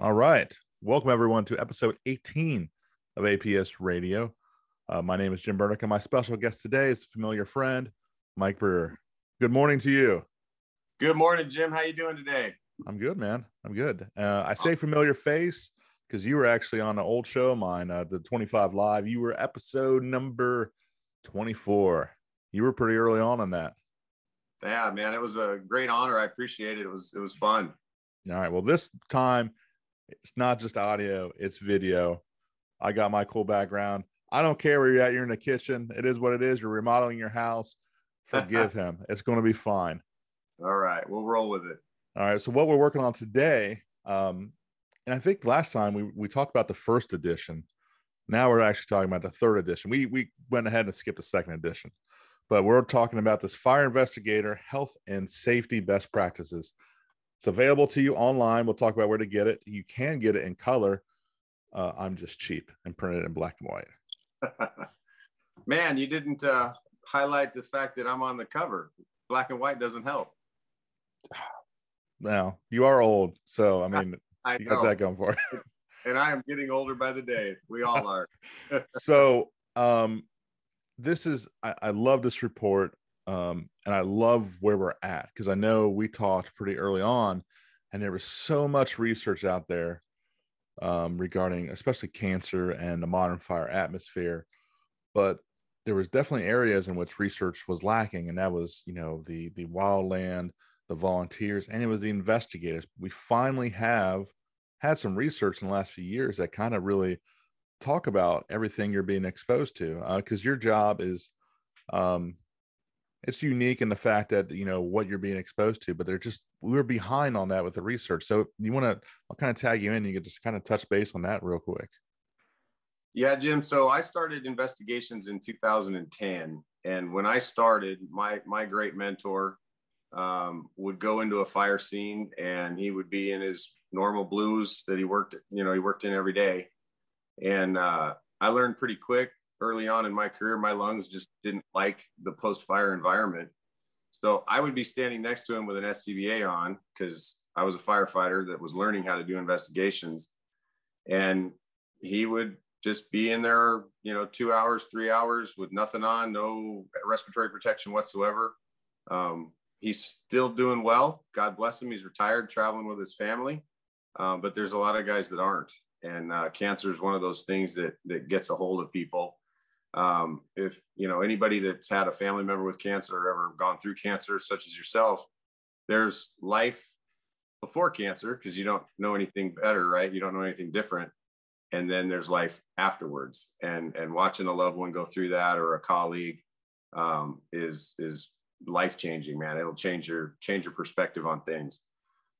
All right. Welcome, everyone, to episode 18 of APS Radio. Uh, my name is Jim Burdick, and my special guest today is familiar friend, Mike Brewer. Good morning to you. Good morning, Jim. How you doing today? I'm good, man. I'm good. Uh, I say familiar face because you were actually on an old show of mine, uh, the 25 Live. You were episode number 24. You were pretty early on in that. Yeah, man. It was a great honor. I appreciate it. It was it was fun. All right. Well, this time it's not just audio, it's video. I got my cool background. I don't care where you're at. You're in the kitchen. It is what it is. You're remodeling your house. Forgive him. It's going to be fine. All right. We'll roll with it. All right. So, what we're working on today, um, and I think last time we, we talked about the first edition. Now we're actually talking about the third edition. We, we went ahead and skipped the second edition, but we're talking about this fire investigator health and safety best practices. It's available to you online. We'll talk about where to get it. You can get it in color. Uh, I'm just cheap and printed in black and white. Man, you didn't uh, highlight the fact that I'm on the cover. Black and white doesn't help. Now you are old, so I mean, I you got know. that going for it. And I am getting older by the day. We all are. so um this is I, I love this report um and i love where we're at because i know we talked pretty early on and there was so much research out there um regarding especially cancer and the modern fire atmosphere but there was definitely areas in which research was lacking and that was you know the the wildland the volunteers and it was the investigators. We finally have had some research in the last few years that kind of really talk about everything you're being exposed to because your job is um it's unique in the fact that you know what you're being exposed to but they're just we're behind on that with the research so you want to i'll kind of tag you in you could just kind of touch base on that real quick Yeah, Jim. So I started investigations in 2010, and when I started, my my great mentor um, would go into a fire scene, and he would be in his normal blues that he worked, you know, he worked in every day, and uh, I learned pretty quick early on in my career, my lungs just didn't like the post fire environment. So I would be standing next to him with an SCBA on because I was a firefighter that was learning how to do investigations, and he would just be in there, you know, two hours, three hours with nothing on, no respiratory protection whatsoever. Um, he's still doing well. God bless him. He's retired, traveling with his family. Um, but there's a lot of guys that aren't. And uh, cancer is one of those things that that gets a hold of people. Um, if you know anybody that's had a family member with cancer or ever gone through cancer, such as yourself, there's life before cancer because you don't know anything better, right? You don't know anything different. And then there's life afterwards. And and watching a loved one go through that or a colleague um, is is life changing man. It'll change your change your perspective on things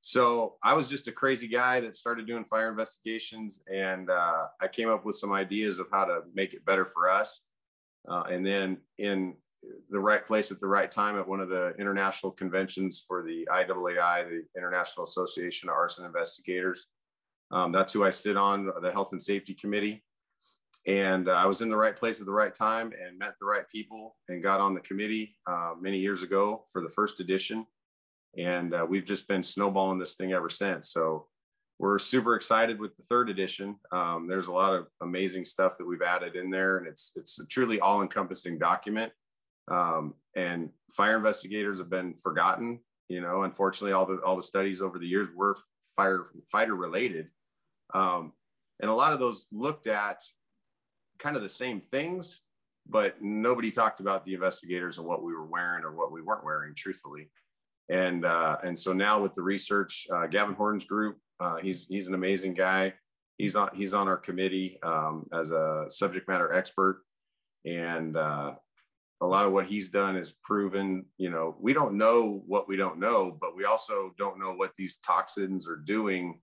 so i was just a crazy guy that started doing fire investigations and uh, i came up with some ideas of how to make it better for us uh, and then in the right place at the right time at one of the international conventions for the IAAI, the International Association of Arson Investigators. Um, that's who I sit on the health and safety committee. And uh, I was in the right place at the right time and met the right people and got on the committee uh, many years ago for the first edition. And uh, we've just been snowballing this thing ever since. So we're super excited with the third edition. Um, there's a lot of amazing stuff that we've added in there, and it's it's a truly all-encompassing document. Um, and fire investigators have been forgotten. You know, unfortunately, all the all the studies over the years were firefighter related, um, and a lot of those looked at kind of the same things, but nobody talked about the investigators and what we were wearing or what we weren't wearing, truthfully. And uh, and so now with the research, uh, Gavin Horton's group, uh, he's he's an amazing guy. He's on he's on our committee um, as a subject matter expert, and uh, a lot of what he's done is proven. You know, we don't know what we don't know, but we also don't know what these toxins are doing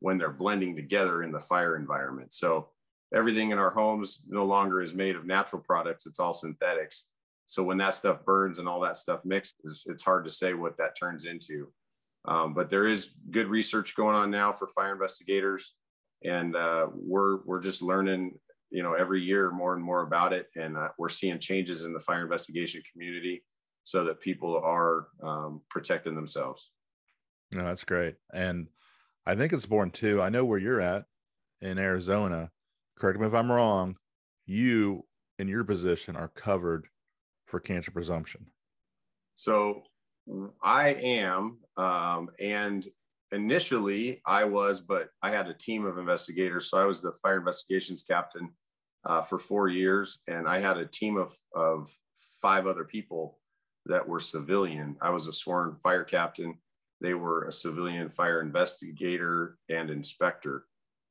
when they're blending together in the fire environment. So everything in our homes no longer is made of natural products; it's all synthetics. So when that stuff burns and all that stuff mixes, it's hard to say what that turns into. Um, but there is good research going on now for fire investigators, and uh, we're we're just learning, you know, every year more and more about it, and uh, we're seeing changes in the fire investigation community so that people are um, protecting themselves. No, that's great, and I think it's born too. I know where you're at in Arizona. Correct me if I'm wrong. You in your position are covered for cancer presumption. So I am, um, and initially I was, but I had a team of investigators. So I was the fire investigations captain uh, for four years, and I had a team of of five other people that were civilian. I was a sworn fire captain. They were a civilian fire investigator and inspector.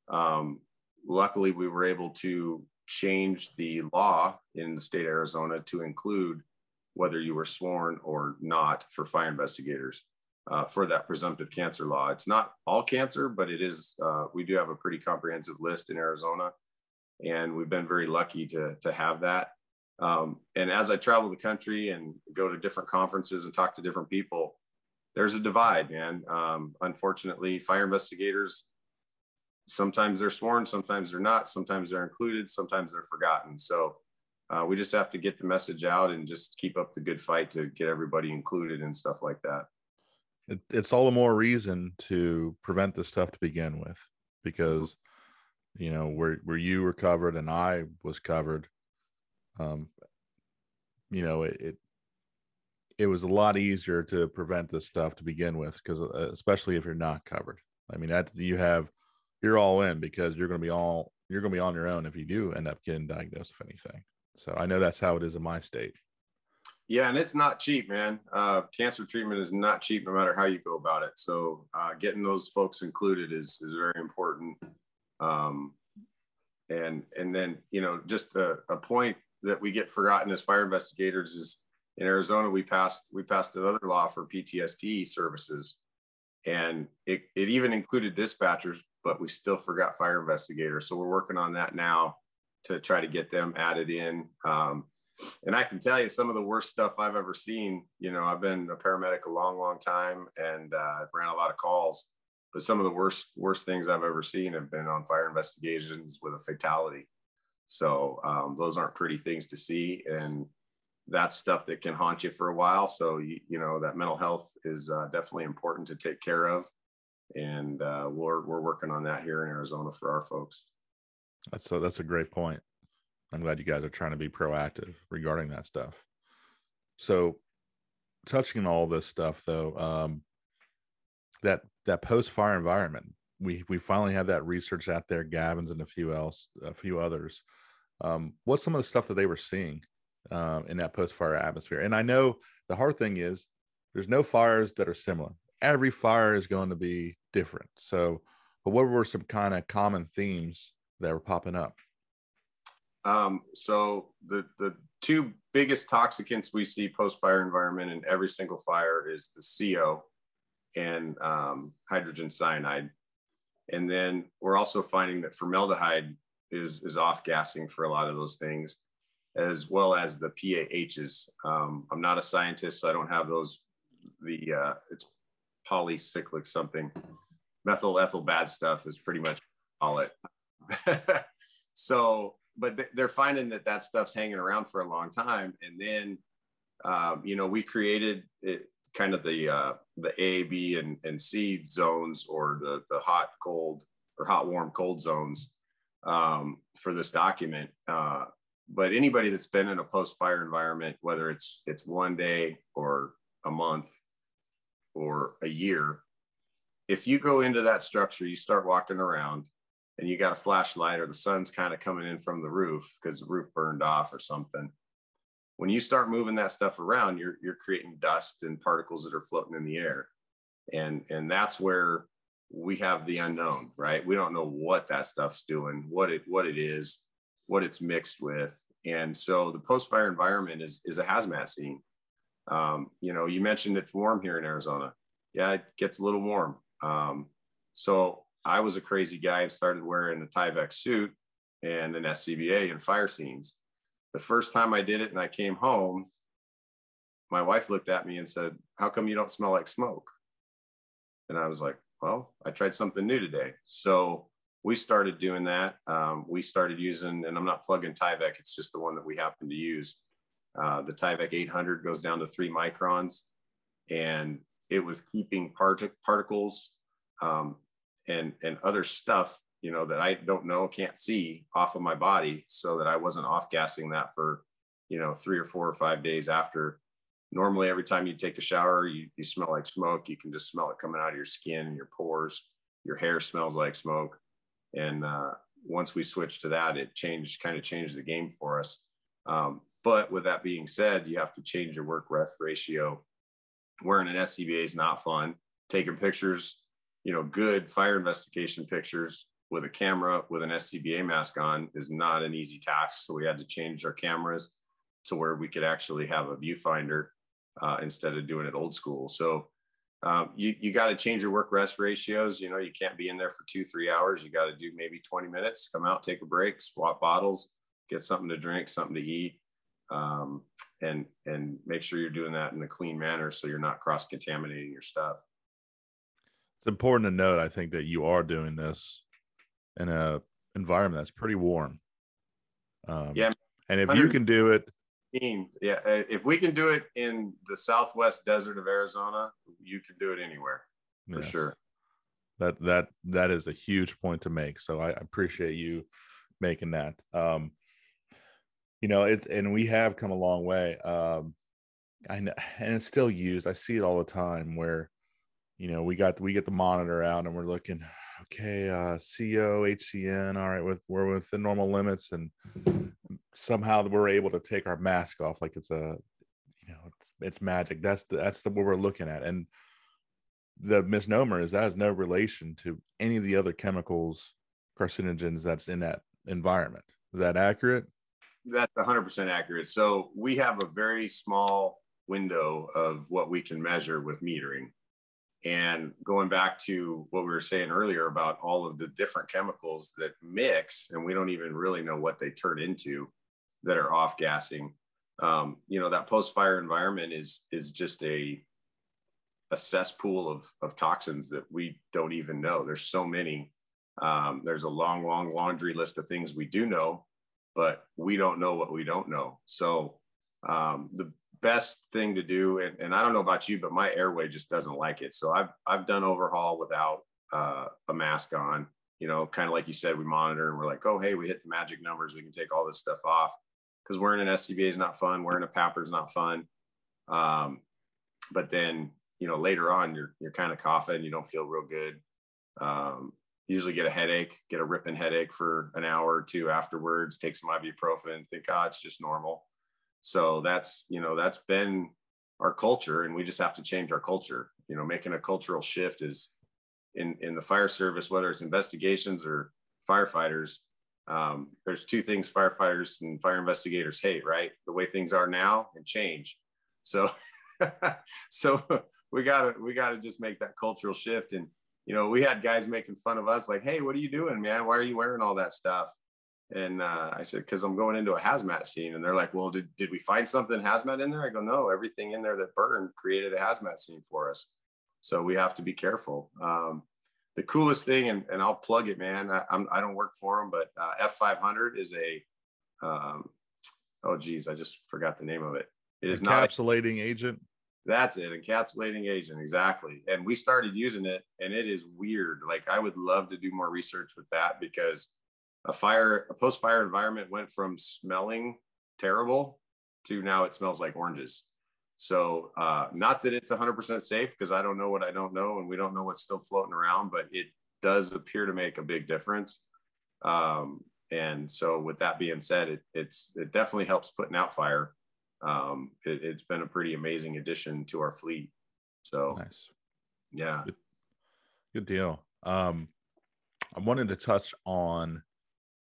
Um, luckily, we were able to change the law in the state of Arizona to include whether you were sworn or not for fire investigators uh, for that presumptive cancer law. It's not all cancer, but it is, uh, we do have a pretty comprehensive list in Arizona. And we've been very lucky to, to have that. Um, and as I travel the country and go to different conferences and talk to different people, there's a divide, man. Um, unfortunately, fire investigators, sometimes they're sworn, sometimes they're not, sometimes they're included, sometimes they're forgotten. So uh, we just have to get the message out and just keep up the good fight to get everybody included and stuff like that. It, it's all the more reason to prevent this stuff to begin with, because you know where where you were covered and I was covered. Um, you know it, it it was a lot easier to prevent this stuff to begin with because uh, especially if you're not covered i mean that you have you're all in because you're going to be all you're going to be on your own if you do end up getting diagnosed with anything so I know that's how it is in my state. Yeah, and it's not cheap, man. Uh, cancer treatment is not cheap, no matter how you go about it. So uh, getting those folks included is is very important. Um, and and then you know just a, a point that we get forgotten as fire investigators is in Arizona we passed we passed another law for PTSD services, and it it even included dispatchers, but we still forgot fire investigators. So we're working on that now to try to get them added in. Um, and I can tell you some of the worst stuff I've ever seen. You know, I've been a paramedic a long, long time and uh, ran a lot of calls, but some of the worst, worst things I've ever seen have been on fire investigations with a fatality. So um, those aren't pretty things to see. And that's stuff that can haunt you for a while. So, you, you know, that mental health is uh, definitely important to take care of. And uh, we're, we're working on that here in Arizona for our folks. That's a, that's a great point. I'm glad you guys are trying to be proactive regarding that stuff. So, touching on all this stuff though, um, that that post fire environment, we we finally have that research out there. Gavin's and a few else, a few others. Um, what's some of the stuff that they were seeing um, in that post fire atmosphere? And I know the hard thing is there's no fires that are similar. Every fire is going to be different. So, but what were some kind of common themes that were popping up? Um, so the the two biggest toxicants we see post fire environment in every single fire is the CO and um, hydrogen cyanide, and then we're also finding that formaldehyde is is off gassing for a lot of those things, as well as the PAHs. Um, I'm not a scientist, so I don't have those. The uh, it's polycyclic something. Methyl ethyl bad stuff is pretty much all it. so, but they're finding that that stuff's hanging around for a long time. And then, um, you know, we created it, kind of the uh, the A, B, and, and C zones, or the the hot, cold, or hot, warm, cold zones um, for this document. Uh, but anybody that's been in a post-fire environment, whether it's it's one day or a month or a year, if you go into that structure, you start walking around, and you got a flashlight or the sun's kind of coming in from the roof because the roof burned off or something when you start moving that stuff around you're you're creating dust and particles that are floating in the air. And and that's where we have the unknown right? We don't know what that stuff's doing what it what it is what it's mixed with and so the post fire environment is is a hazmat scene um, you know you mentioned it's warm here in arizona yeah it gets a little warm um, so I was a crazy guy and started wearing a Tyvek suit and an SCBA in fire scenes. The first time I did it and I came home, my wife looked at me and said, How come you don't smell like smoke? And I was like, Well, I tried something new today. So we started doing that. Um, we started using, and I'm not plugging Tyvek, it's just the one that we happen to use. Uh, the Tyvek 800 goes down to three microns, and it was keeping part- particles um, and and other stuff you know that I don't know can't see off of my body so that I wasn't off gassing that for you know three or four or five days after normally every time you take a shower you, you smell like smoke you can just smell it coming out of your skin and your pores your hair smells like smoke and uh, once we switched to that it changed kind of changed the game for us. Um, but with that being said you have to change your work ratio. Wearing an scba is not fun. Taking pictures you know good fire investigation pictures with a camera with an scba mask on is not an easy task. So we had to change our cameras to where we could actually have a viewfinder uh, instead of doing it old school. So um, you you got to change your work rest ratios. You know, you can't be in there for two three hours. You got to do maybe 20 minutes. Come out, take a break, swap bottles, get something to drink, something to eat, um, and and make sure you're doing that in a clean manner so you're not cross contaminating your stuff. It's important to note, I think, that you are doing this in a environment that's pretty warm. Um, yeah, and if you can do it team. Yeah, uh, if we can do it in the southwest desert of Arizona, you can do it anywhere for yes. sure. That that that is a huge point to make. So I appreciate you making that. Um, you know, it's and we have come a long way. Um, I know, and it's still used. I see it all the time where, you know, we got we get the monitor out and we're looking, okay, uh, CO, HCN, all right, with we're within normal limits, and somehow we're able to take our mask off like it's a you know it's, it's magic. That's the, that's the what we're looking at. And the misnomer is that has no relation to any of the other chemicals carcinogens that's in that environment. Is that accurate? That's 100% accurate. So we have a very small window of what we can measure with metering and going back to what we were saying earlier about all of the different chemicals that mix and we don't even really know what they turn into that are off gassing. Um, you know, that post fire environment is is just a a cesspool of of toxins that we don't even know. There's so many. Um, there's a long, long laundry list of things we do know, but we don't know what we don't know. So um, the best thing to do, and, and, I don't know about you, but my airway just doesn't like it. So I've I've done overhaul without uh, a mask on. You know, kind of like you said, we monitor and we're like, oh hey, we hit the magic numbers, we can take all this stuff off because wearing an SCBA is not fun. Wearing a PAPR is not fun. Um, but then, you know, later on, you're, you're kind of coughing, you don't feel real good. Um, usually get a headache, get a ripping headache for an hour or two afterwards, take some ibuprofen, think, oh, it's just normal. So that's, you know, that's been our culture and we just have to change our culture. You know, making a cultural shift is in, in the fire service, whether it's investigations or firefighters, um, there's two things firefighters and fire investigators hate, right? The way things are now and change. So, so we gotta we gotta just make that cultural shift. And you know, we had guys making fun of us, like, "Hey, what are you doing, man? Why are you wearing all that stuff?" And uh, I said, "Cause I'm going into a hazmat scene." And they're like, "Well, did did we find something hazmat in there?" I go, "No, everything in there that burned created a hazmat scene for us." So we have to be careful. Um, the coolest thing, and, and I'll plug it, man. I, I'm, I do not work for them, but uh, F500 is a, um, oh geez, I just forgot the name of it. It is not encapsulating not, agent. That's it, encapsulating agent, exactly. And we started using it, and it is weird. Like I would love to do more research with that because a fire, a post-fire environment went from smelling terrible to now it smells like oranges. So, uh, not that it's 100% safe because I don't know what I don't know and we don't know what's still floating around, but it does appear to make a big difference. Um, and so, with that being said, it, it's it definitely helps putting out fire. Um, it, has been a pretty amazing addition to our fleet. So, nice. Yeah. Good, good deal. Um, I wanted to touch on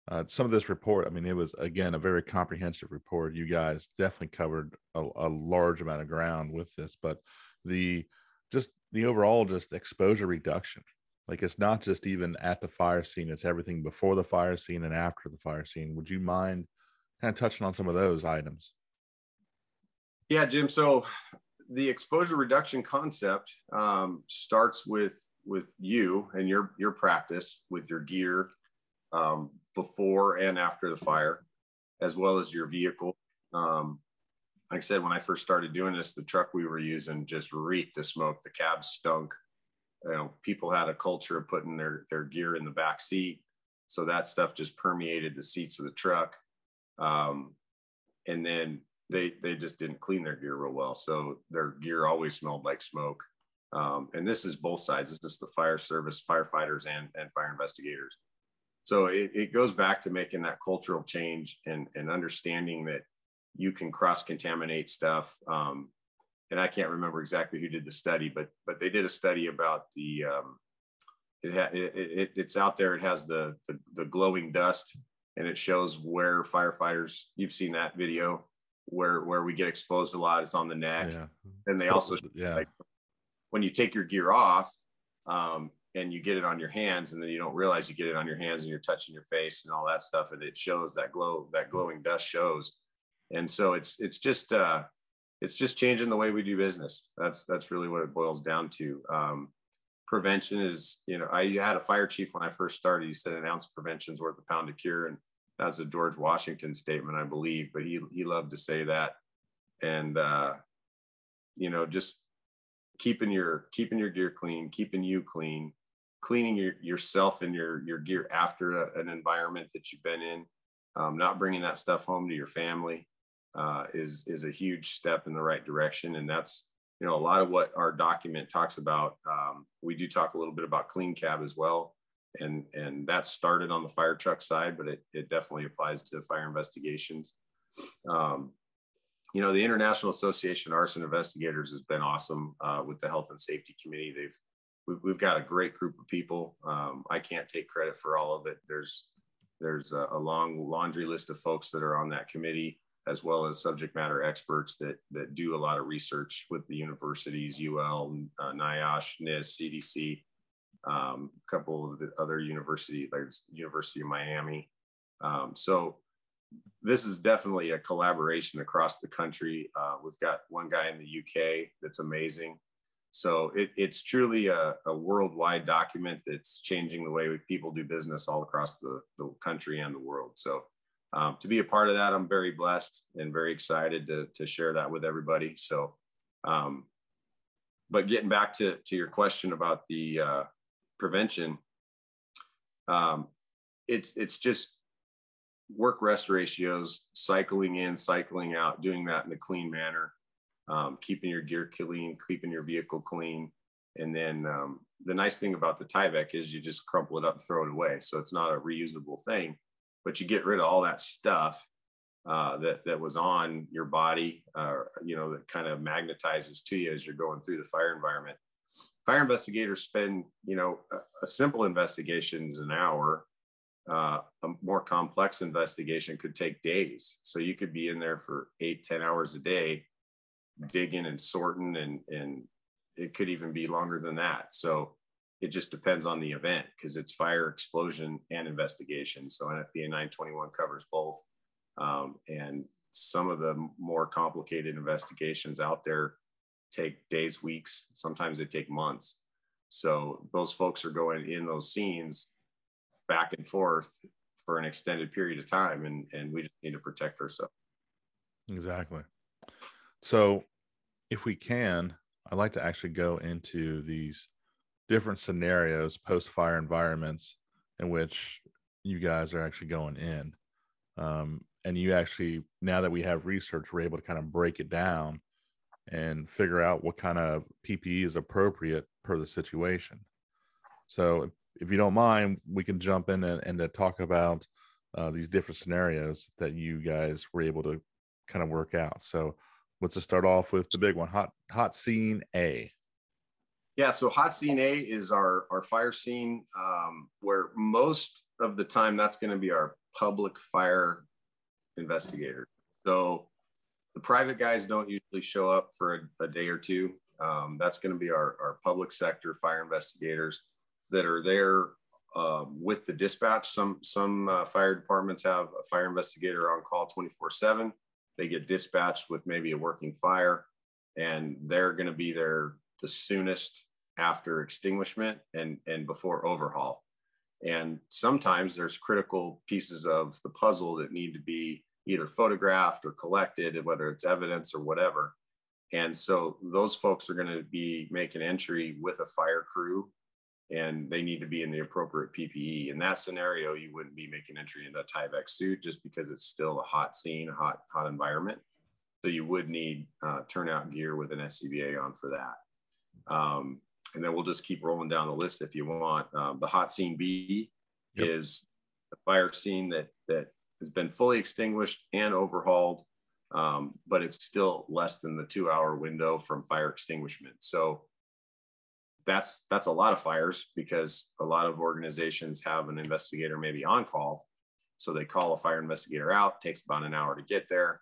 uh, some of this report, I mean, it was again a very comprehensive report. You guys definitely covered a, a, large amount of ground with this, but the just the overall just exposure reduction. Like it's not just even at the fire scene; it's everything before the fire scene and after the fire scene. Would you mind kind of touching on some of those items? Yeah, Jim. So the exposure reduction concept um, starts with with you and your your practice with your gear um, before and after the fire, as well as your vehicle. Um, like I said, when I first started doing this, the truck we were using just reeked of smoke. The cab stunk. you know, people had a culture of putting their their gear in the back seat, so that stuff just permeated the seats of the truck. Um, and then they they just didn't clean their gear real well, so their gear always smelled like smoke. Um, and this is both sides. This is the fire service, firefighters, and and fire investigators. So it, it goes back to making that cultural change and and understanding that you can cross contaminate stuff. Um, and I can't remember exactly who did the study, but but they did a study about the um, it, ha- it, it it's out there. It has the, the the glowing dust, and it shows where firefighters. You've seen that video where where we get exposed a lot. It's on the neck, yeah. and they also yeah. Like, when you take your gear off, um, and you get it on your hands, and then you don't realize you get it on your hands, and you're touching your face and all that stuff, and it shows that glow. That glowing dust shows, and so it's it's just. Uh, it's just changing the way we do business. That's that's really what it boils down to. Um, prevention is, you know, I had a fire chief when I first started. He said an ounce of prevention is worth a pound of cure, and that's a George Washington statement, I believe. But he he loved to say that, and uh, you know, just keeping your keeping your gear clean, keeping you clean, cleaning your, yourself and your your gear after a, an environment that you've been in, um, not bringing that stuff home to your family uh, is is a huge step in the right direction, and that's you know a lot of what our document talks about. Um, we do talk a little bit about clean cab as well, and and that started on the fire truck side, but it it definitely applies to fire investigations. Um, you know, the International Association Arson Investigators has been awesome uh, with the Health and Safety Committee. They've we've, we've got a great group of people. Um, I can't take credit for all of it. There's there's a, a, long laundry list of folks that are on that committee as well as subject matter experts that that do a lot of research with the universities, UL, uh, NIOSH, CDC, um, a couple of the other universities, like University of Miami. Um, so this is definitely a collaboration across the country. Uh, we've got one guy in the UK that's amazing. So it, it's truly a, a, worldwide document that's changing the way people do business all across the, the country and the world. So um, to be a part of that, I'm very blessed and very excited to, to share that with everybody. So, um, but getting back to, to your question about the uh, prevention, um, it's, it's just work rest ratios, cycling in, cycling out, doing that in a clean manner, um, keeping your gear clean, keeping your vehicle clean. And then um, the nice thing about the Tyvek is you just crumple it up and throw it away. So it's not a reusable thing but you get rid of all that stuff uh, that that was on your body, uh, you know, that kind of magnetizes to you as you're going through the fire environment. Fire investigators spend, you know, a, a simple investigation is an hour. Uh, a more complex investigation could take days. So you could be in there for eight, ten hours a day, digging and sorting, and and it could even be longer than that. So it just depends on the event because it's fire, explosion, and investigation. So NFPA 921 covers both. Um, and some of the more complicated investigations out there take days, weeks, sometimes they take months. So those folks are going in those scenes back and forth for an extended period of time, and, and we just need to protect ourselves. Exactly. So if we can, I'd like to actually go into these different scenarios, post fire environments in which you guys are actually going in. Um, and you actually, now that we have research, we're able to kind of break it down and figure out what kind of PPE is appropriate per the situation. So, if you don't mind, we can jump in and, and to talk about uh, these different scenarios that you guys were able to kind of work out. So, let's just start off with the big one hot hot scene A yeah, so hot scene A is our our fire scene um, where most of the time that's going to be our public fire investigator. So the private guys don't usually show up for a, a day or two. Um, that's going to be our, our public sector fire investigators that are there uh, with the dispatch. Some some uh, fire departments have a fire investigator on call 24 seven. They get dispatched with maybe a working fire, and they're going to be there the soonest after extinguishment and, and before overhaul. And sometimes there's critical pieces of the puzzle that need to be either photographed or collected, whether it's evidence or whatever. And so those folks are going to be making entry with a fire crew and they need to be in the appropriate PPE. In that scenario, you wouldn't be making entry into a Tyvek suit just because it's still a hot scene, a hot, hot environment. So you would need uh, turnout gear with an SCBA on for that. Um, and then we'll just keep rolling down the list if you want. Um, the hot scene B yep. is a fire scene that that has been fully extinguished and overhauled, um, but it's still less than the two hour window from fire extinguishment. So that's that's a lot of fires because a lot of organizations have an investigator maybe on call. So they call a fire investigator out, takes about an hour to get there.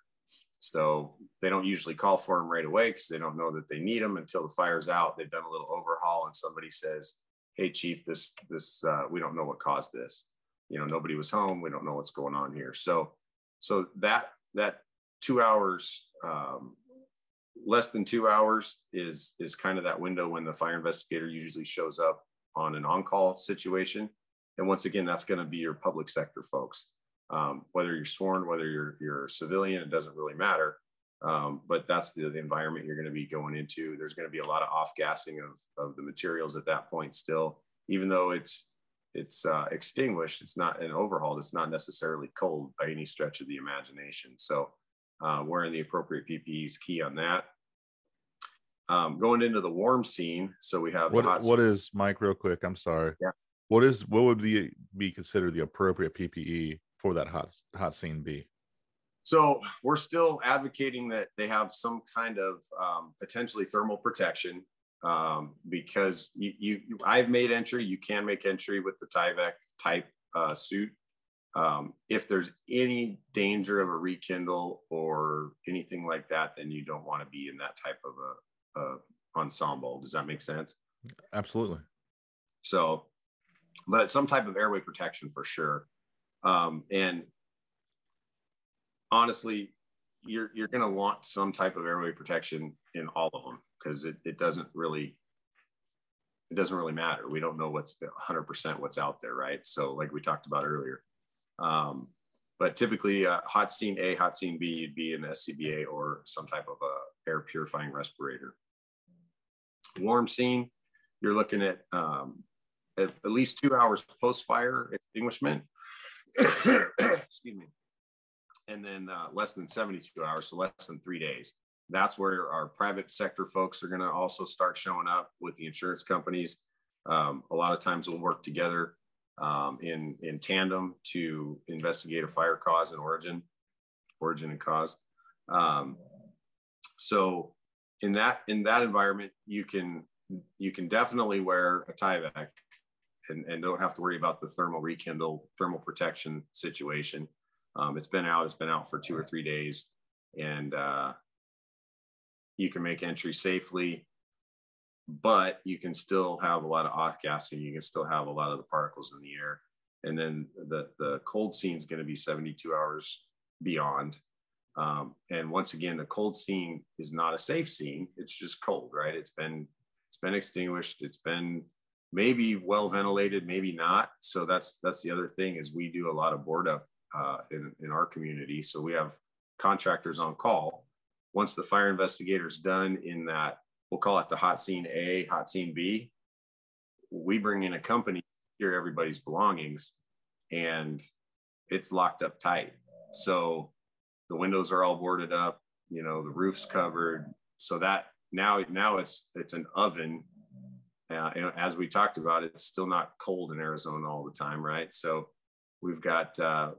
So they don't usually call for them right away because they don't know that they need them until the fire's out. They've done a little overhaul and somebody says, "Hey, chief, this this uh, we don't know what caused this. You know, nobody was home. We don't know what's going on here." So so that that two hours um, less than two hours is is kind of that window when the fire investigator usually shows up on an on-call situation. And once again that's going to be your public sector folks. Um, whether you're sworn whether you're you're civilian it doesn't really matter. Um, but that's the, the environment you're going to be going into. There's going to be a lot of off gassing of, of the materials at that point still. Even though it's it's uh, extinguished it's not an overhauled it's not necessarily cold by any stretch of the imagination. So uh, wearing the appropriate PPE is key on that. Um, going into the warm scene, so we have what, what is Mike? Real quick, I'm sorry. Yeah. What is what would be B considered the appropriate PPE for that hot hot scene be? So we're still advocating that they have some kind of um, potentially thermal protection um, because you, you, I've made entry. You can make entry with the Tyvek type uh, suit. Um, if there's any danger of a rekindle or anything like that, then you don't want to be in that type of a, a ensemble. Does that make sense? Absolutely. So, but some type of airway protection for sure. Um, and honestly, you're you're going to want some type of airway protection in all of them because it, it doesn't really it doesn't really matter. We don't know what's 100% what's out there, right? So, like we talked about earlier, um, but typically, uh, hot scene A, hot scene B, you'd be an SCBA or some type of a air purifying respirator. Warm scene, you're looking at um, at, at, least two hours post fire extinguishment. Excuse me. And then uh, less than 72 hours, so less than three days. That's where our private sector folks are going to also start showing up with the insurance companies. Um, a lot of times we'll work together um, in, in tandem to investigate a fire cause and origin, origin and cause. Um, so in that in that environment, you can you can definitely wear a Tyvek and, and don't have to worry about the thermal rekindle, thermal protection situation. Um, it's been out, it's been out for two or three days, and uh, you can make entry safely but you can still have a lot of off gassing. You can still have a lot of the particles in the air. And then the, the cold scene is going to be 72 hours beyond. Um, and once again, the cold scene is not a safe scene. It's just cold, right? It's been, it's been extinguished. It's been maybe well ventilated, maybe not. So that's, that's the other thing is we do a lot of board up uh, in, in our community. So we have contractors on call. Once the fire investigator's done in that we'll call it the hot scene A, hot scene B. We bring in a company here, everybody's belongings, and it's locked up tight. So the windows are all boarded up, you know, the roof's covered. So that now now it's it's an oven. Uh, and as we talked about, it's still not cold in Arizona all the time, right? So we've got uh,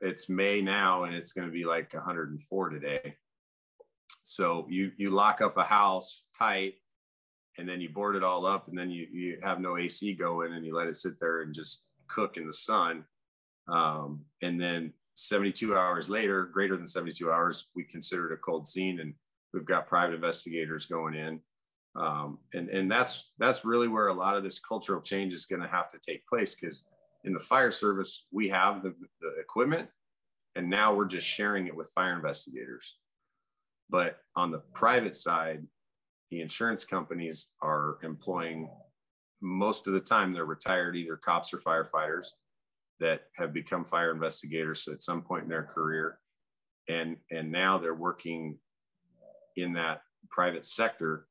it's May now, and it's going to be like 104 today. So you you lock up a house tight, and then you board it all up, and then you you have no AC going, and you let it sit there and just cook in the sun. Um, and then 72 hours later, greater than 72 hours, we consider it a cold scene, and we've got private investigators going in. Um, and and that's that's really where a lot of this cultural change is going to have to take place because in the fire service we have the, the equipment and now we're just sharing it with fire investigators but on the private side, the insurance companies are employing most of the time they're retired either cops or firefighters that have become fire investigators at some point in their career. And and now they're working in that private sector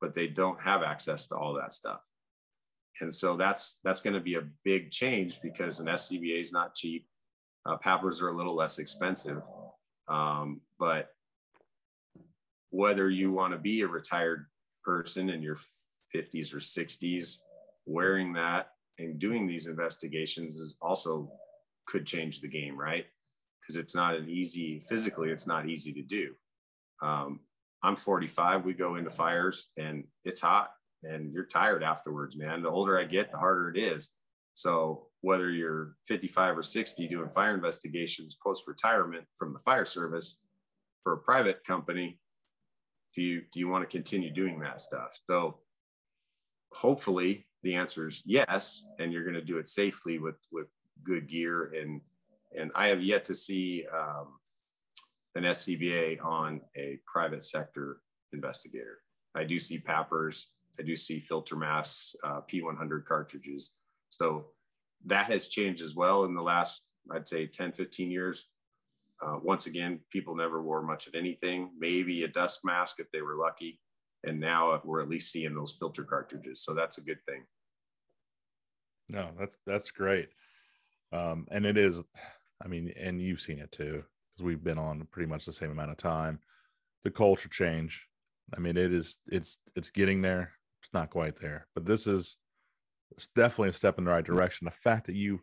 but they don't have access to all that stuff. And so that's that's going to be a big change because an SCBA is not cheap. Uh, PAPRs are a little less expensive, um, but whether you want to be a retired person in your 50s or 60s wearing that and doing these investigations is also could change the game, right? Because it's not an easy physically, it's not easy to do. Um, I'm 45. We go into fires and it's hot and you're tired afterwards, man. The older I get, the harder it is. So whether you're 55 or 60 doing fire investigations post retirement from the fire service for a private company, do you do you want to continue doing that stuff? So hopefully the answer is yes, and you're going to do it safely with with good gear and and I have yet to see um, an SCBA on a private sector investigator. I do see PAPRs I do see filter masks, uh, P100 cartridges. So that has changed as well in the last, I'd say 10, 15 years. Uh, once again, people never wore much of anything, maybe a dust mask if they were lucky. And now we're at least seeing those filter cartridges. So that's a good thing. No, that's, that's great. Um, and it is, I mean, and you've seen it too because we've been on pretty much the same amount of time. The culture change. I mean, it is it's it's getting there. It's not quite there, but this is it's definitely a step in the right direction. The fact that you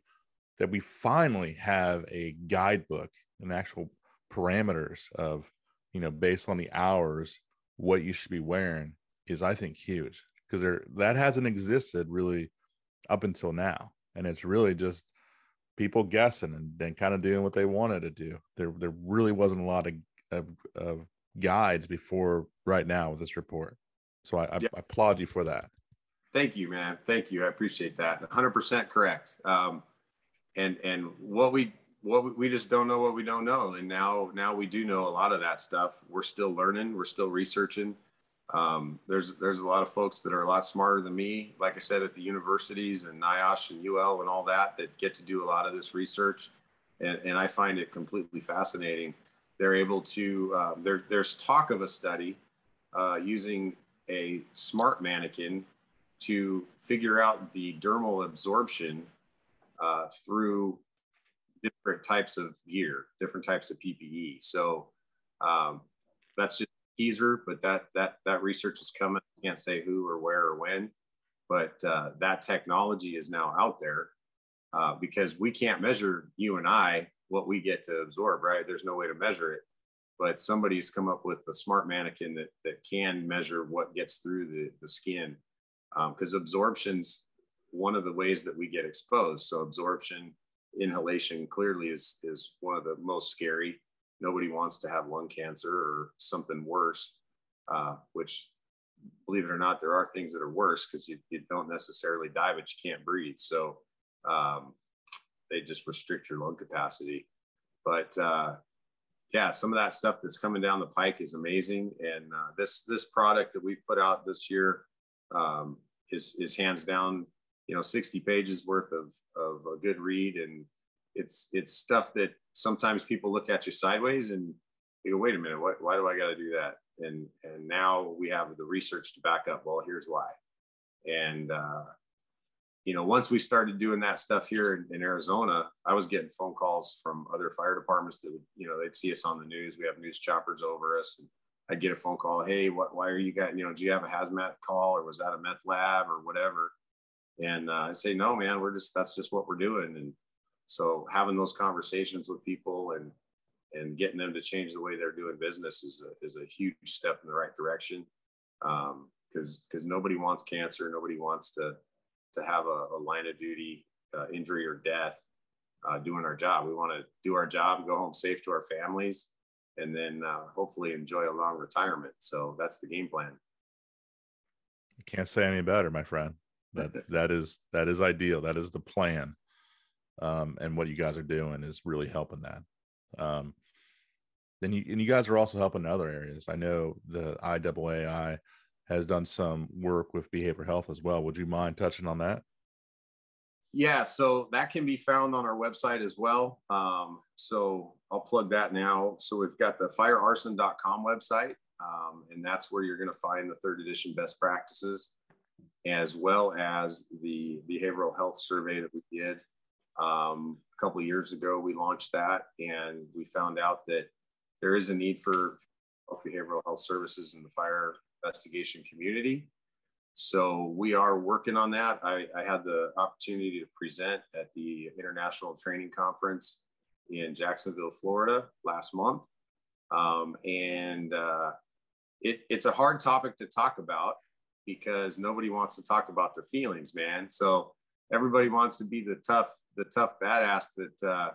that we finally have a guidebook and actual parameters of you know based on the hours what you should be wearing is I think huge because there that hasn't existed really up until now, and it's really just people guessing and, then kind of doing what they wanted to do. There, there really wasn't a lot of, of, of guides before right now with this report. So I, I, yeah. I, applaud you for that. Thank you, man. Thank you. I appreciate that. 100% correct. Um, and and what we what we, we just don't know what we don't know, and now now we do know a lot of that stuff. We're still learning. We're still researching. Um, there's there's a lot of folks that are a lot smarter than me, like I said, at the universities and NIOSH and UL and all that, that get to do a lot of this research, and, and I find it completely fascinating. They're able to uh, there, there's talk of a study uh, using a smart mannequin to figure out the dermal absorption uh, through different types of gear, different types of PPE. So um, that's just teaser, but that that that research is coming. I can't say who or where or when, but uh, that technology is now out there uh, because we can't measure you and I what we get to absorb. Right? There's no way to measure it, but somebody's come up with a smart mannequin that that can measure what gets through the the skin because um, absorption's one of the ways that we get exposed. So absorption, inhalation clearly is is one of the most scary nobody wants to have lung cancer or something worse, uh, which believe it or not, there are things that are worse because you, you don't necessarily die, but you can't breathe. So um, they just restrict your lung capacity. But uh, yeah, some of that stuff that's coming down the pike is amazing. And uh, this this product that we've put out this year um, is is hands down, you know, 60 pages worth of of a good read, and it's it's stuff that sometimes people look at you sideways and you go, wait a minute, why, why do I got to do that? And and now we have the research to back up. Well, here's why. And uh, you know, once we started doing that stuff here in, in, Arizona, I was getting phone calls from other fire departments that would, you know, they'd see us on the news. We have news choppers over us. And I'd get a phone call, hey, what? Why are you got? You know, do you have a hazmat call or was that a meth lab or whatever? And uh, I say, no, man, we're just that's just what we're doing. And so having those conversations with people and and getting them to change the way they're doing business is a, is a huge step in the right direction. Um, because nobody wants cancer, nobody wants to to have a, a line of duty uh, injury or death uh, doing our job. We want to do our job, go home safe to our families, and then uh, hopefully enjoy a long retirement. So that's the game plan. You can't say any better, my friend. That that is that is ideal. That is the plan um, and what you guys are doing is really helping that. Um, and you and you guys are also helping in other areas. I know the IAAI has done some work with behavioral health as well. Would you mind touching on that? Yeah, so that can be found on our website as well. Um, so I'll plug that now. So we've got the firearson.com website, um, and that's where you're going to find the third edition best practices. As well as the behavioral health survey that we did um, a couple years ago. We launched that and we found out that there is a need for behavioral health services in the fire investigation community. So we are working on that. I, I, had the opportunity to present at the International Training Conference in Jacksonville, Florida last month. Um, and uh, it, it's a hard topic to talk about because nobody wants to talk about their feelings, man. So everybody wants to be the tough, the tough badass that, uh,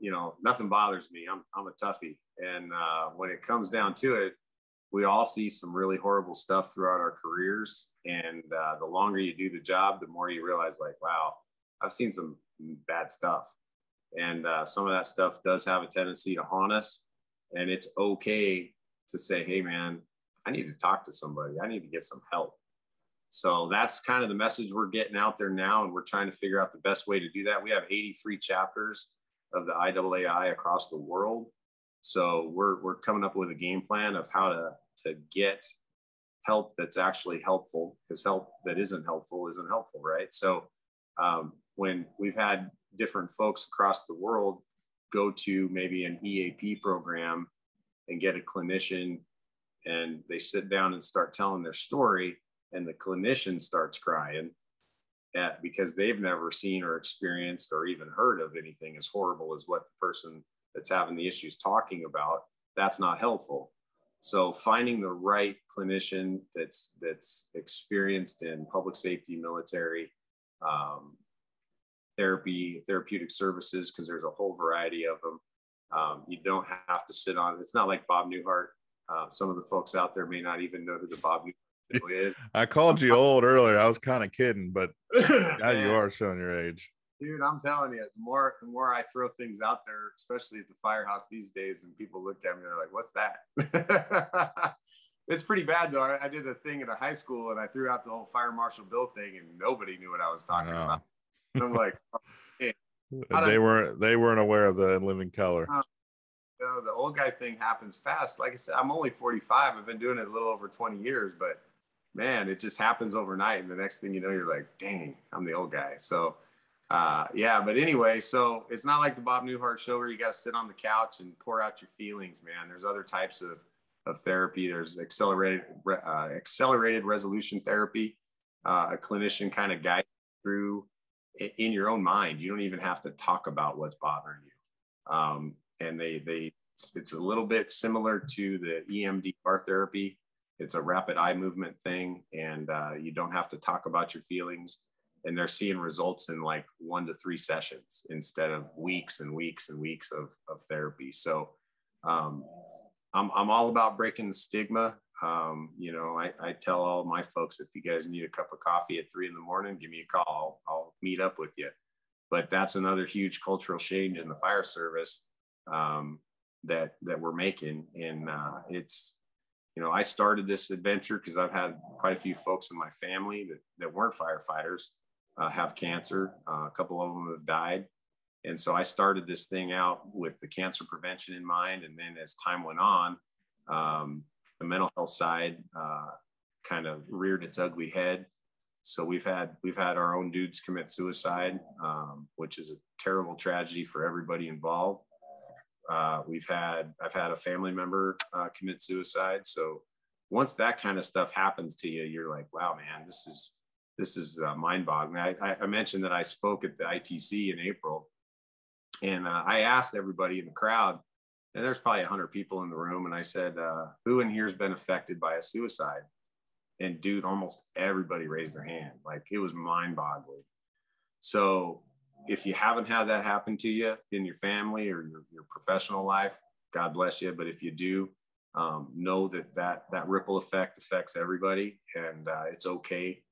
you know, nothing bothers me. I'm, I'm a toughie. And uh, when it comes down to it, we all see some really horrible stuff throughout our careers. And uh, the longer you do the job, the more you realize, like, wow, I've seen some bad stuff. And uh, some of that stuff does have a tendency to haunt us. And it's okay to say, hey, man, I need to talk to somebody. I need to get some help. So that's kind of the message we're getting out there now. And we're trying to figure out the best way to do that. We have 83 chapters of the IAAI across the world. So we're, we're coming up with a game plan of how to, to get help that's actually helpful because help that isn't helpful isn't helpful, right? So um, when we've had different folks across the world go to maybe an EAP program and get a clinician and they sit down and start telling their story and the clinician starts crying at, because they've never seen or experienced or even heard of anything as horrible as what the person that's having the issues talking about. That's not helpful. So finding the right clinician that's that's experienced in public safety military um, therapy therapeutic services because there's a whole variety of them um, you don't have to sit on it's not like bob newhart uh, some of the folks out there may not even know who the Bob Newhart is. I called you old earlier. I was kind of kidding, but now you are showing your age. Dude, I'm telling you, the more the more I throw things out there, especially at the firehouse these days, and people look at me, and they're like, "What's that?" it's pretty bad though. I, I, did a thing at a high school, and I threw out the whole Fire Marshall Bill thing, and nobody knew what I was talking no. about. And I'm like, hey, they weren't they weren't aware of the living color. Uh, know, the old guy thing happens fast. Like I said, I'm only 45. I've been doing it a little over 20 years, but man, it just happens overnight. And the next thing you know, you're like, dang, I'm the old guy. So, uh, yeah, but anyway, so it's not like the Bob Newhart show where you got to sit on the couch and pour out your feelings, man. There's other types of, of therapy. There's accelerated, uh, accelerated resolution therapy. Uh, a clinician kind of guides through in your own mind. You don't even have to talk about what's bothering you. Um, and they they it's a little bit similar to the EMDR therapy. It's a rapid eye movement thing, and uh, you don't have to talk about your feelings. And they're seeing results in like one to three sessions instead of weeks and weeks and weeks of, of therapy. So um, I'm, I'm all about breaking the stigma. Um, you know, I, I tell all my folks if you guys need a cup of coffee at three in the morning, give me a call. I'll, I'll meet up with you. But that's another huge cultural change in the fire service um, that that we're making, and uh, it's you know I started this adventure because I've had quite a few folks in my family that that weren't firefighters uh, have cancer. Uh, a couple of them have died, and so I started this thing out with the cancer prevention in mind, and then as time went on, um, the mental health side uh, kind of reared its ugly head. So we've had we've had our own dudes commit suicide, um, which is a terrible tragedy for everybody involved. Uh, we've had I've had a family member uh, commit suicide. So once that kind of stuff happens to you, you're like, wow, man, this is this is uh, mind-boggling. I, I, mentioned that I spoke at the ITC in April, and uh, I asked everybody in the crowd, and there's probably 100 people in the room, and I said, uh, "Who in here's been affected by a suicide?" And dude, almost everybody raised their hand. Like it was mind-boggling. So if you haven't had that happen to you in your family or your, your professional life, God bless you. But if you do, um, know that, that that ripple effect affects everybody, and uh, it's okay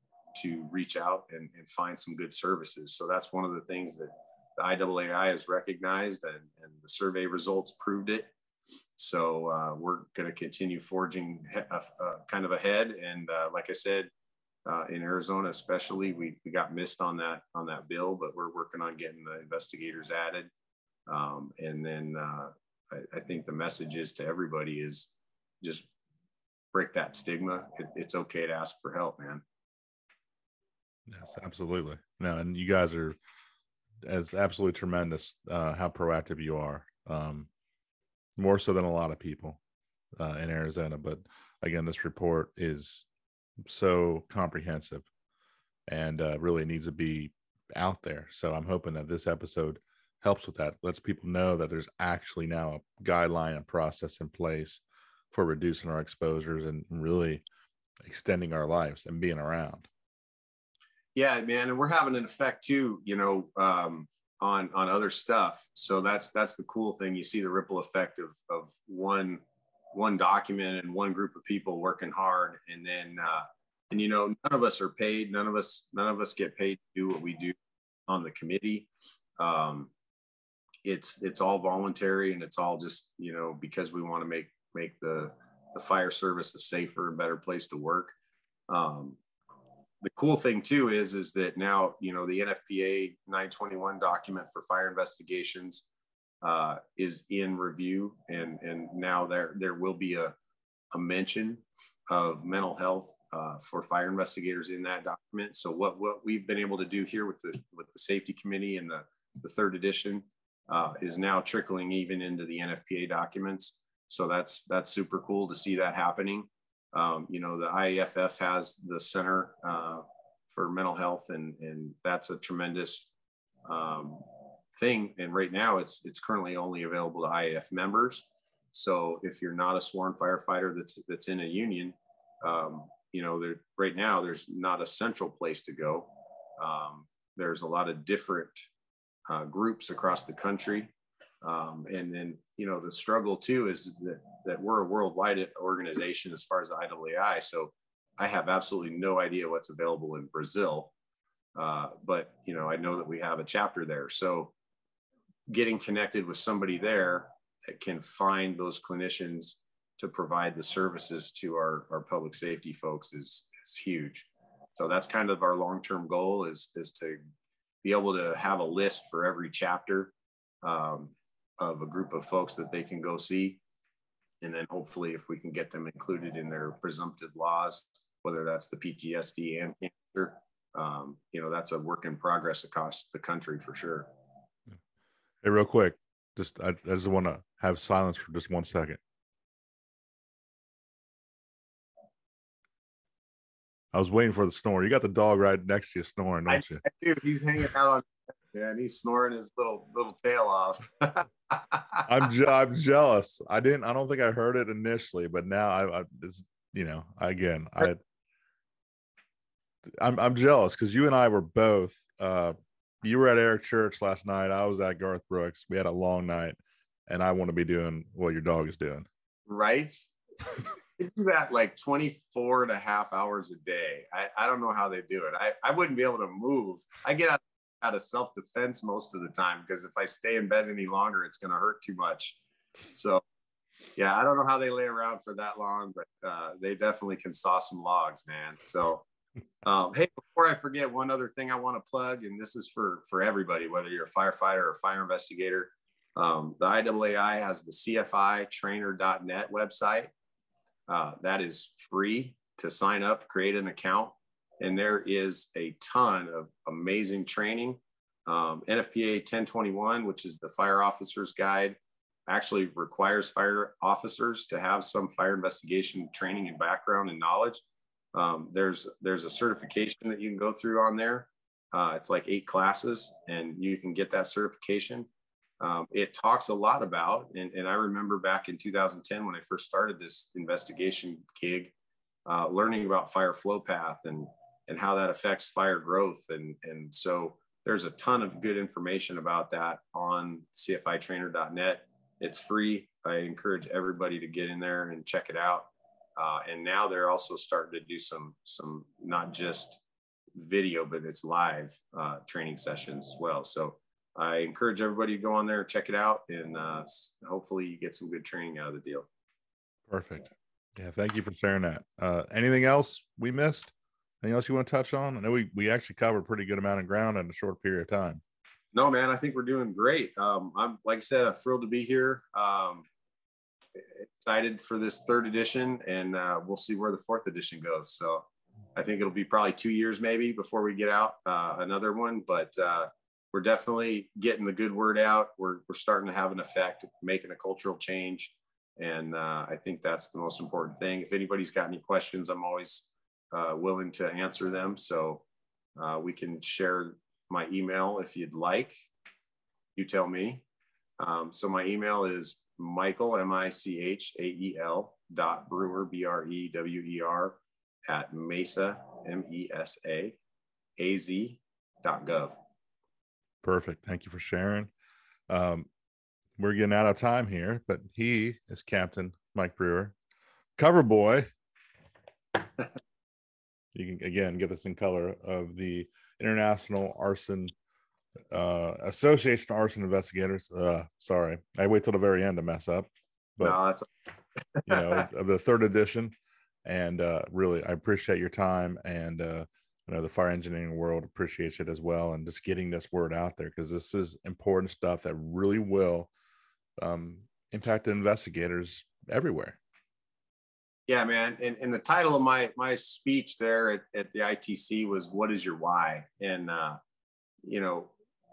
to reach out and, and, find some good services. So that's one of the things that the IAAI has recognized, and, and the survey results proved it. So uh, we're going to continue forging a, a, kind of ahead. And uh, like I said, uh, in Arizona, especially, we, we got missed on that on that bill, but we're working on getting the investigators added. Um, and then uh, I, I, think the message is to everybody is just break that stigma. It, it's okay to ask for help, man. Yes, absolutely. No, and you guys are as absolutely tremendous uh, how proactive you are. Um, more so than a lot of people uh, in Arizona. But again, this report is so comprehensive and uh, really needs to be out there. So I'm hoping that this episode helps with that, lets people know that there's actually now a guideline and process in place for reducing our exposures and really extending our lives and being around. Yeah, man, and we're having an effect too, you know, um, on on other stuff. So that's that's the cool thing. You see the ripple effect of of one one document and one group of people working hard, and then uh, and you know, none of us are paid. None of us none of us get paid to do what we do on the committee. Um, it's it's all voluntary and it's all just you know because we want to make make the the fire service a safer and better place to work. Um, the cool thing too is is that now you know the NFPA 921 document for fire investigations uh, is in review, and and now there there will be a a mention of mental health uh, for fire investigators in that document. So what what we've been able to do here with the with the safety committee and the the third edition uh, is now trickling even into the NFPA documents. So that's that's super cool to see that happening. Um, you know, the IAFF has the Center uh, for Mental Health, and and that's a tremendous um, thing. And right now, it's it's currently only available to IAFF members. So if you're not a sworn firefighter that's that's in a union, um, you know, there right now there's not a central place to go. Um, there's a lot of different uh, groups across the country um, and then, you know, the struggle too is that, that we're a worldwide organization as far as the IAAI. So I have absolutely no idea what's available in Brazil. Uh, but, you know, I know that we have a chapter there. So getting connected with somebody there that can find those clinicians to provide the services to our, our public safety folks is, is huge. So that's kind of our long-term goal is, is to be able to have a list for every chapter um, of a group of folks that they can go see. And then hopefully, if we can get them included in their presumptive laws, whether that's the PTSD and cancer, um, you know, that's a work in progress across the country for sure. Hey, real quick, just I, I just want to have silence for just one second. I was waiting for the snore. You got the dog right next to you snoring, don't you? I do. He's hanging out on yeah, and he's snoring his little little tail off. I'm je- I'm jealous. I didn't. I don't think I heard it initially, but now I, I it's, you know, again, I, I'm I'm jealous because you and I were both. Uh, you were at Eric Church last night. I was at Garth Brooks. We had a long night, and I want to be doing what your dog is doing. Right. do that like 24 and a half hours a day. I, I don't know how they do it. I, I wouldn't be able to move. I get out out of self defense most of the time because if I stay in bed any longer, it's going to hurt too much. So, yeah, I don't know how they lay around for that long, but uh, they definitely can saw some logs, man. So, um, hey, before I forget, one other thing I want to plug, and this is for for everybody, whether you're a firefighter or a fire investigator. Um, the IAAI has the CFItrainer.net website. Uh, that is free to sign up, create an account and there is a ton of amazing training. Um, NFPA 1021, which is the fire officer's guide, actually requires fire officers to have some fire investigation training and background and knowledge. Um, there's there's a certification that you can go through on there. Uh, it's like eight classes, and you can get that certification. Um, it talks a lot about, and, and, I remember back in 2010 when I first started this investigation gig, uh, learning about fire flow path and and how that affects fire growth. And, and so there's a ton of good information about that on cfitrainer.net. It's free. I encourage everybody to get in there and check it out. Uh, and now they're also starting to do some, some not just video, but it's live uh, training sessions as well. So I encourage everybody to go on there, check it out, and uh, hopefully you get some good training out of the deal. Perfect. Yeah, thank you for sharing that. Uh, anything else we missed? Anything else you want to touch on? I know we, we actually covered a pretty good amount of ground in a short period of time. No, man, I think we're doing great. Um, I'm like I said, I'm thrilled to be here. Um, excited for this third edition, and uh, we'll see where the fourth edition goes. So, I think it'll be probably two years maybe before we get out uh, another one, but uh, we're definitely getting the good word out. We're, we're starting to have an effect, making a cultural change. And uh, I think that's the most important thing. If anybody's got any questions, I'm always uh, willing to answer them. So uh, we can share my email if you'd like. You tell me. Um, so my email is Michael, M I C H A E L dot Brewer, B R E W E R, at Mesa, M E S A, A Z dot gov. Perfect. Thank you for sharing. Um, we're getting out of time here, but he is Captain Mike Brewer, cover boy. you can again get this in color of the International Arson uh, Association of Arson Investigators. Uh, sorry, I wait till the very end to mess up, but no, that's you know of the third edition. And uh, really, I appreciate your time and uh, you know the fire engineering world appreciates it as well and just getting this word out there because this is important stuff that really will um, impact the investigators everywhere yeah man and, and the title of my my speech there at, at the itc was what is your why and uh, you know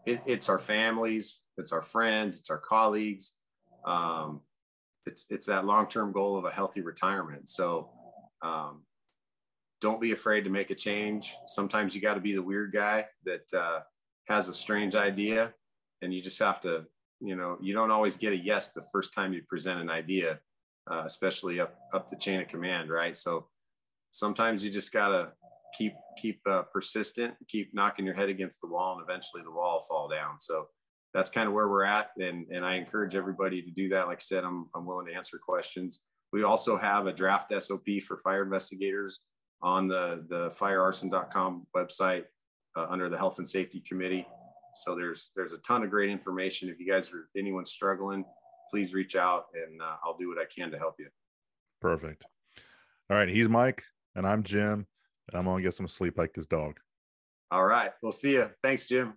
it, it's our families it's our friends it's our colleagues um, it's it's that long-term goal of a healthy retirement so um, don't be afraid to make a change. Sometimes you got to be the weird guy that uh, has a strange idea, and you just have to, you know, you don't always get a yes the first time you present an idea, uh, especially up up the chain of command, right? So sometimes you just gotta keep keep uh, persistent, keep knocking your head against the wall, and eventually the wall will fall down. So that's kind of where we're at, and and I encourage everybody to do that. Like I said, I'm I'm willing to answer questions. We also have a draft SOP for fire investigators on the, the firearson.com website uh, under the health and safety committee. So there's, there's a ton of great information. If you guys are anyone struggling, please reach out and uh, I'll do what I can to help you. Perfect. All right. He's Mike and I'm Jim I'm to get some sleep like this dog. All right. We'll see you. Thanks, Jim.